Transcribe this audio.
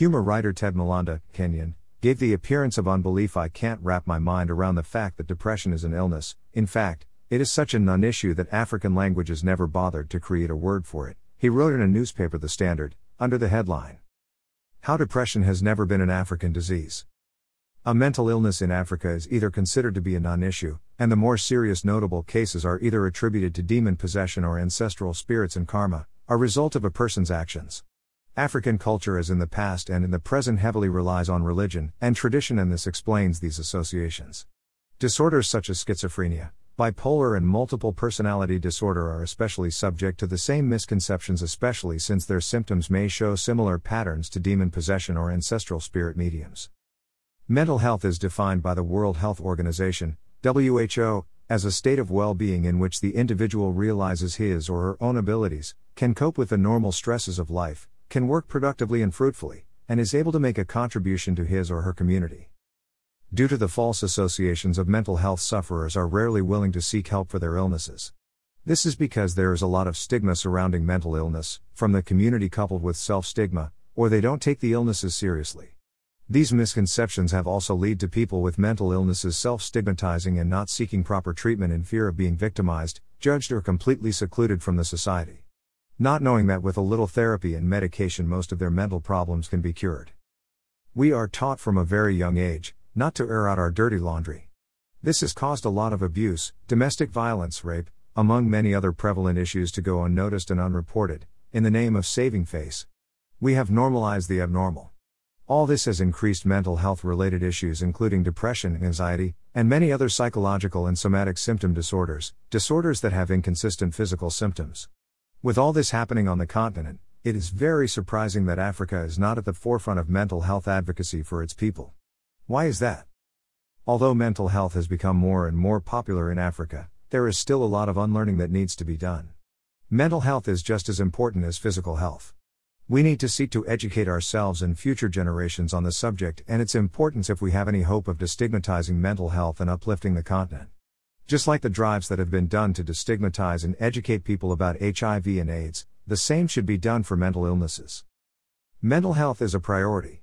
Humor writer Ted Malanda, Kenyan, gave the appearance of unbelief I can't wrap my mind around the fact that depression is an illness. In fact, it is such a non issue that African languages never bothered to create a word for it. He wrote in a newspaper, The Standard, under the headline How Depression Has Never Been an African Disease. A mental illness in Africa is either considered to be a non issue, and the more serious notable cases are either attributed to demon possession or ancestral spirits and karma, a result of a person's actions. African culture, as in the past and in the present, heavily relies on religion and tradition, and this explains these associations. Disorders such as schizophrenia, Bipolar and multiple personality disorder are especially subject to the same misconceptions, especially since their symptoms may show similar patterns to demon possession or ancestral spirit mediums. Mental health is defined by the World Health Organization, WHO, as a state of well being in which the individual realizes his or her own abilities, can cope with the normal stresses of life, can work productively and fruitfully, and is able to make a contribution to his or her community. Due to the false associations of mental health, sufferers are rarely willing to seek help for their illnesses. This is because there is a lot of stigma surrounding mental illness, from the community coupled with self stigma, or they don't take the illnesses seriously. These misconceptions have also led to people with mental illnesses self stigmatizing and not seeking proper treatment in fear of being victimized, judged, or completely secluded from the society. Not knowing that with a little therapy and medication, most of their mental problems can be cured. We are taught from a very young age not to air out our dirty laundry. This has caused a lot of abuse, domestic violence, rape, among many other prevalent issues to go unnoticed and unreported, in the name of saving face. We have normalized the abnormal. All this has increased mental health related issues, including depression, anxiety, and many other psychological and somatic symptom disorders, disorders that have inconsistent physical symptoms. With all this happening on the continent, it is very surprising that Africa is not at the forefront of mental health advocacy for its people. Why is that? Although mental health has become more and more popular in Africa, there is still a lot of unlearning that needs to be done. Mental health is just as important as physical health. We need to seek to educate ourselves and future generations on the subject and its importance if we have any hope of destigmatizing mental health and uplifting the continent. Just like the drives that have been done to destigmatize and educate people about HIV and AIDS, the same should be done for mental illnesses. Mental health is a priority.